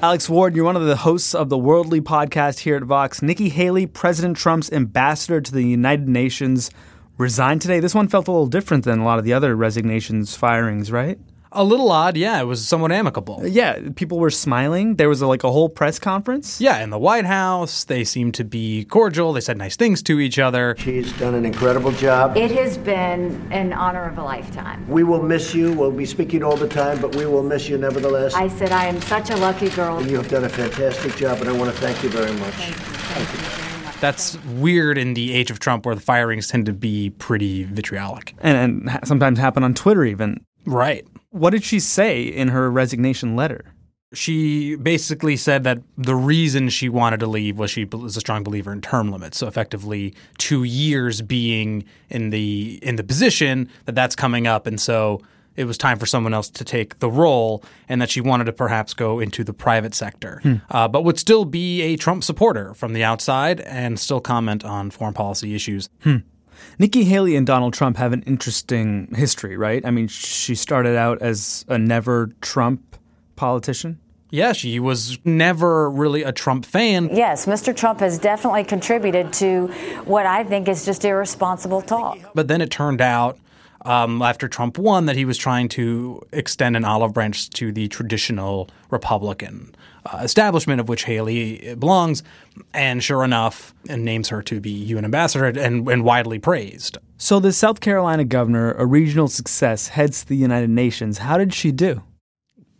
Alex Ward, you're one of the hosts of the Worldly podcast here at Vox. Nikki Haley, President Trump's ambassador to the United Nations, resigned today. This one felt a little different than a lot of the other resignations, firings, right? A little odd, yeah. It was somewhat amicable. Yeah, people were smiling. There was a, like a whole press conference. Yeah, in the White House, they seemed to be cordial. They said nice things to each other. She's done an incredible job. It has been an honor of a lifetime. We will miss you. We'll be speaking all the time, but we will miss you nevertheless. I said I am such a lucky girl. You have done a fantastic job, and I want to thank you very much. Thank you. Thank you very much. That's weird in the age of Trump where the firings tend to be pretty vitriolic. And, and sometimes happen on Twitter even. Right. What did she say in her resignation letter? She basically said that the reason she wanted to leave was she was a strong believer in term limits. So effectively, two years being in the in the position that that's coming up, and so it was time for someone else to take the role, and that she wanted to perhaps go into the private sector, uh, but would still be a Trump supporter from the outside and still comment on foreign policy issues. Nikki Haley and Donald Trump have an interesting history, right? I mean, she started out as a never Trump politician. Yeah, she was never really a Trump fan. Yes, Mr. Trump has definitely contributed to what I think is just irresponsible talk. But then it turned out um, after Trump won that he was trying to extend an olive branch to the traditional Republican uh, establishment of which Haley belongs. And sure enough, and names her to be UN ambassador and, and widely praised. So, the South Carolina governor, a regional success, heads to the United Nations. How did she do?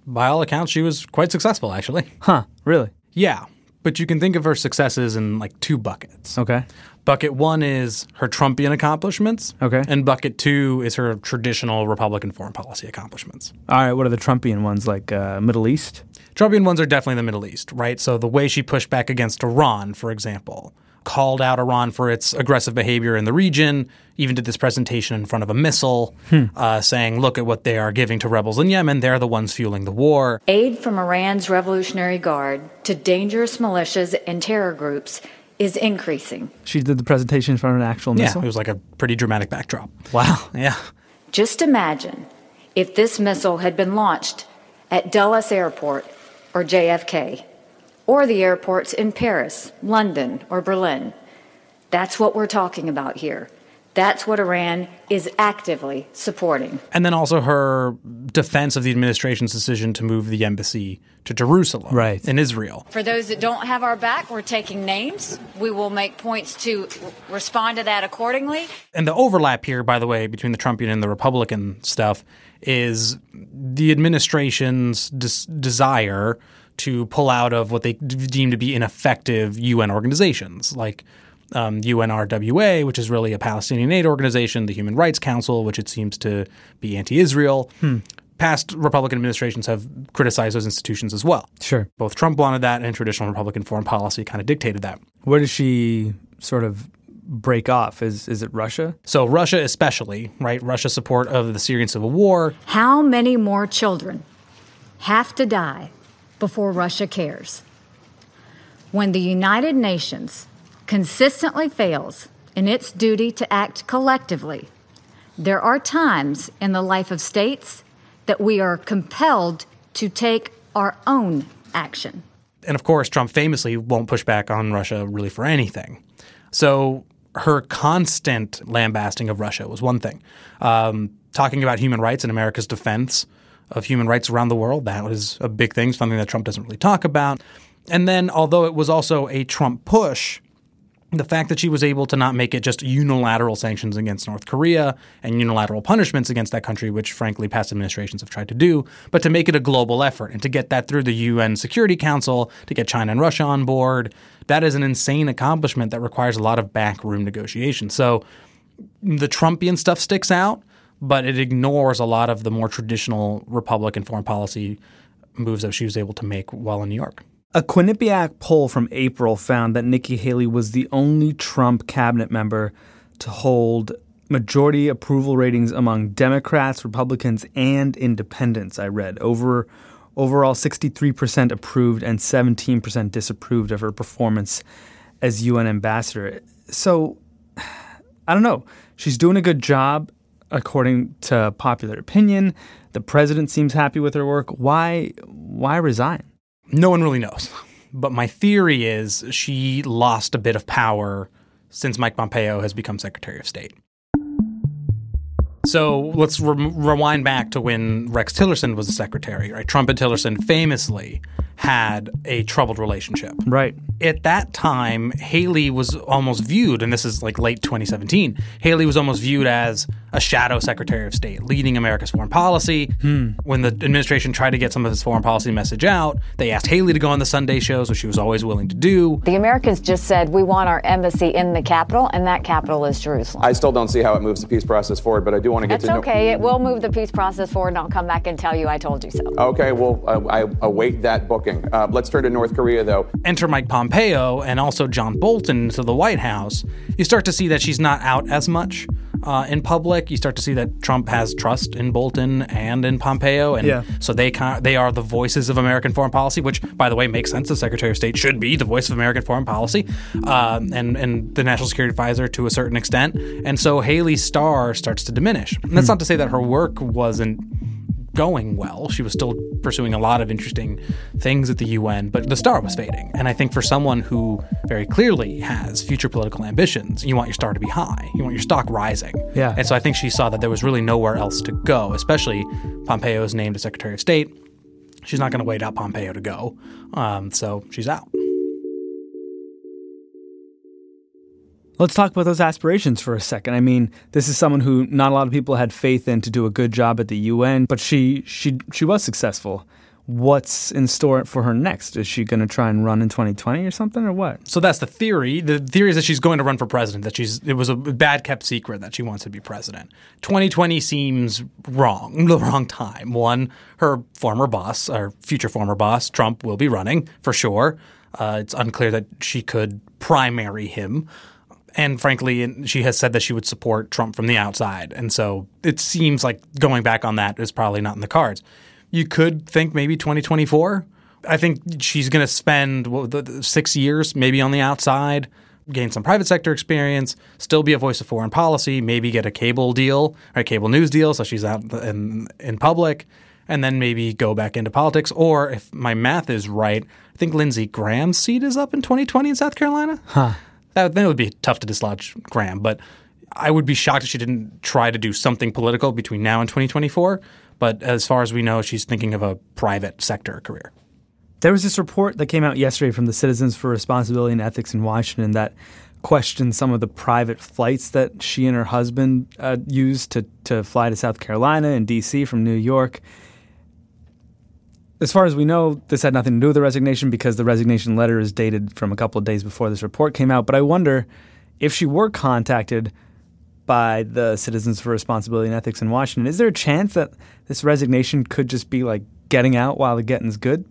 By all accounts, she was quite successful, actually. Huh, really? Yeah, but you can think of her successes in like two buckets. Okay. Bucket one is her Trumpian accomplishments. Okay. And bucket two is her traditional Republican foreign policy accomplishments. All right, what are the Trumpian ones, like uh, Middle East? Trumpian ones are definitely in the Middle East, right? So the way she pushed back against Iran, for example, called out Iran for its aggressive behavior in the region, even did this presentation in front of a missile, uh, saying, look at what they are giving to rebels in Yemen. They're the ones fueling the war. Aid from Iran's Revolutionary Guard to dangerous militias and terror groups is increasing. She did the presentation in front of an actual missile? Yeah, missile? it was like a pretty dramatic backdrop. wow. Yeah. Just imagine if this missile had been launched at Dulles Airport or JFK, or the airports in Paris, London, or Berlin. That's what we're talking about here. That's what Iran is actively supporting. And then also her defense of the administration's decision to move the embassy to Jerusalem Right. in Israel. For those that don't have our back, we're taking names. We will make points to respond to that accordingly. And the overlap here, by the way, between the Trumpian and the Republican stuff is the administration's des- desire to pull out of what they d- deem to be ineffective UN organizations like um, UNRWA, which is really a Palestinian aid organization, the Human Rights Council, which it seems to be anti Israel. Past Republican administrations have criticized those institutions as well. Sure. Both Trump wanted that, and traditional Republican foreign policy kind of dictated that. Where does she sort of break off? Is is it Russia? So Russia, especially, right? Russia's support of the Syrian civil war. How many more children have to die before Russia cares? When the United Nations consistently fails in its duty to act collectively, there are times in the life of states that we are compelled to take our own action. And of course, Trump famously won't push back on Russia really for anything. So her constant lambasting of Russia was one thing. Um, talking about human rights and America's defense of human rights around the world, that was a big thing, something that Trump doesn't really talk about. And then, although it was also a Trump push, the fact that she was able to not make it just unilateral sanctions against North Korea and unilateral punishments against that country, which frankly past administrations have tried to do, but to make it a global effort and to get that through the UN Security Council, to get China and Russia on board, that is an insane accomplishment that requires a lot of backroom negotiation. So the Trumpian stuff sticks out, but it ignores a lot of the more traditional Republican foreign policy moves that she was able to make while in New York. A Quinnipiac poll from April found that Nikki Haley was the only Trump cabinet member to hold majority approval ratings among Democrats, Republicans, and independents. I read over overall 63% approved and 17% disapproved of her performance as UN ambassador. So I don't know. She's doing a good job according to popular opinion. The president seems happy with her work. Why why resign? No one really knows. But my theory is she lost a bit of power since Mike Pompeo has become Secretary of State. So let's re- rewind back to when Rex Tillerson was the secretary, right? Trump and Tillerson famously had a troubled relationship. Right. At that time, Haley was almost viewed, and this is like late 2017, Haley was almost viewed as a shadow Secretary of State, leading America's foreign policy. Hmm. When the administration tried to get some of its foreign policy message out, they asked Haley to go on the Sunday shows, which she was always willing to do. The Americans just said we want our embassy in the capital, and that capital is Jerusalem. I still don't see how it moves the peace process forward, but I do want to get That's to know. okay. It will move the peace process forward, and I'll come back and tell you I told you so. Okay, well, uh, I await that booking. Uh, let's turn to North Korea, though. enter Mike Pompeo and also John Bolton to the White House, you start to see that she's not out as much uh, in public. You start to see that Trump has trust in Bolton and in Pompeo, and Yeah. so they they are the voices of American foreign policy, which, by the way, makes sense. The Secretary of State should be the voice of American foreign policy, um, and and the National Security Advisor to a certain extent. And so Haley's star starts to diminish. And that's not to say that her work wasn't going well. She was still pursuing a lot of interesting things at the UN, but the star was fading. And I think for someone who very clearly has future political ambitions, you want your star to be high. You want your stock rising. Yeah. And so I think she saw that there was really nowhere else to go, especially Pompeo is named as Secretary of State. She's not going to wait out Pompeo to go. Um, so she's out. Let's talk about those aspirations for a second. I mean, this is someone who not a lot of people had faith in to do a good job at the UN, but she she she was successful. What's in store for her next? Is she going to try and run in 2020 or something, or what? So that's the theory. The theory is that she's going to run for president. That she's it was a bad kept secret that she wants to be president. 2020 seems wrong, the wrong time. One, her former boss, or future former boss, Trump, will be running for sure. Uh, it's unclear that she could primary him. And frankly, she has said that she would support Trump from the outside. And so it seems like going back on that is probably not in the cards. You could think maybe 2024. I think she's going to spend what, the, the six years maybe on the outside, gain some private sector experience, still be a voice of foreign policy, maybe get a cable deal or a cable news deal so she's out in, in public, and then maybe go back into politics. Or if my math is right, I think Lindsey Graham's seat is up in 2020 in South Carolina. Huh. That, then it would be tough to dislodge Graham, but I would be shocked if she didn't try to do something political between now and 2024. But as far as we know, she's thinking of a private sector career. There was this report that came out yesterday from the Citizens for Responsibility and Ethics in Washington that questioned some of the private flights that she and her husband uh, used to, to fly to South Carolina and D.C. from New York. As far as we know, this had nothing to do with the resignation because the resignation letter is dated from a couple of days before this report came out. But I wonder if she were contacted by the Citizens for Responsibility and Ethics in Washington, is there a chance that this resignation could just be like getting out while the getting's good?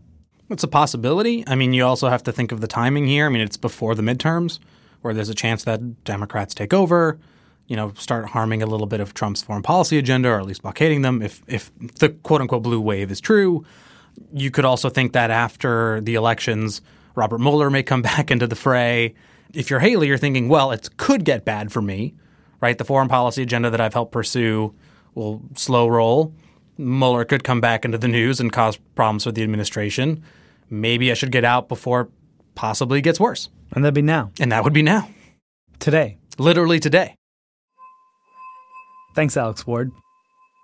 It's a possibility. I mean, you also have to think of the timing here. I mean, it's before the midterms, where there's a chance that Democrats take over, you know, start harming a little bit of Trump's foreign policy agenda, or at least blockading them. If if the quote unquote blue wave is true, you could also think that after the elections, Robert Mueller may come back into the fray. If you're Haley, you're thinking, well, it could get bad for me, right? The foreign policy agenda that I've helped pursue will slow roll. Mueller could come back into the news and cause problems for the administration. Maybe I should get out before it possibly gets worse. And that'd be now, And that would be now, today. literally today. Thanks, Alex Ward.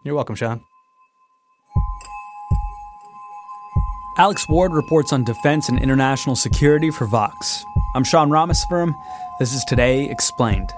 You're welcome, Sean. Alex Ward reports on defense and international security for Vox. I'm Sean Ramos Rameswaram. This is Today Explained.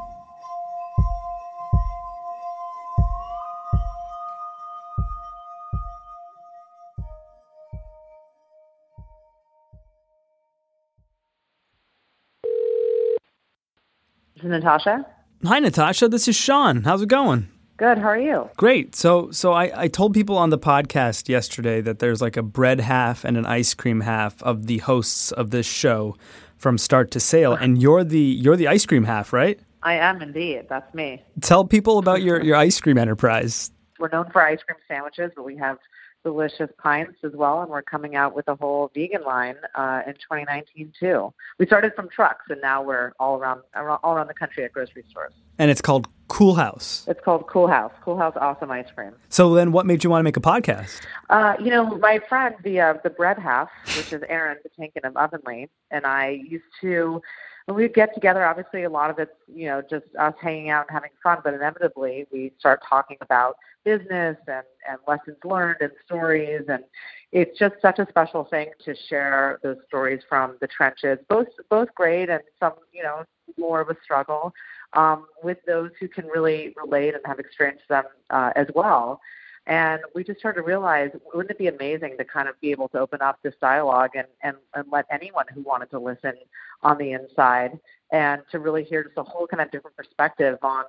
This is Natasha. Hi, Natasha. This is Sean. How's it going? Good. How are you? Great. So, so I, I told people on the podcast yesterday that there's like a bread half and an ice cream half of the hosts of this show from start to sale, uh-huh. and you're the you're the ice cream half, right? I am indeed. That's me. Tell people about your, your ice cream enterprise. We're known for ice cream sandwiches, but we have delicious pints as well, and we're coming out with a whole vegan line uh, in 2019 too. We started from trucks, and now we're all around all around the country at grocery stores. And it's called Coolhaus. It's called Coolhaus. Cool House Awesome Ice Cream. So then, what made you want to make a podcast? Uh, you know, my friend, the uh, the bread half, which is Erin the Patinkin of Ovenly, and I used to when we get together, obviously a lot of it's, you know, just us hanging out and having fun, but inevitably we start talking about business and, and lessons learned and stories. And it's just such a special thing to share those stories from the trenches, both, both great and some, you know, more of a struggle, um, with those who can really relate and have experienced them uh, as well. And we just started to realize, wouldn't it be amazing to kind of be able to open up this dialogue and, and, and let anyone who wanted to listen on the inside and to really hear just a whole kind of different perspective on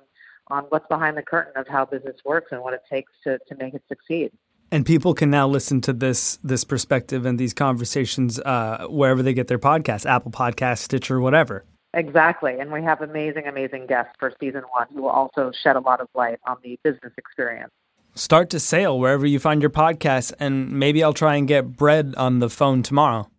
on what's behind the curtain of how business works and what it takes to, to make it succeed. And people can now listen to this this perspective and these conversations uh, wherever they get their podcasts, Apple Podcasts, Stitcher, whatever. Exactly. And we have amazing, amazing guests for season one who will also shed a lot of light on the business experience start to sail wherever you find your podcast, and maybe I'll try and get bread on the phone tomorrow.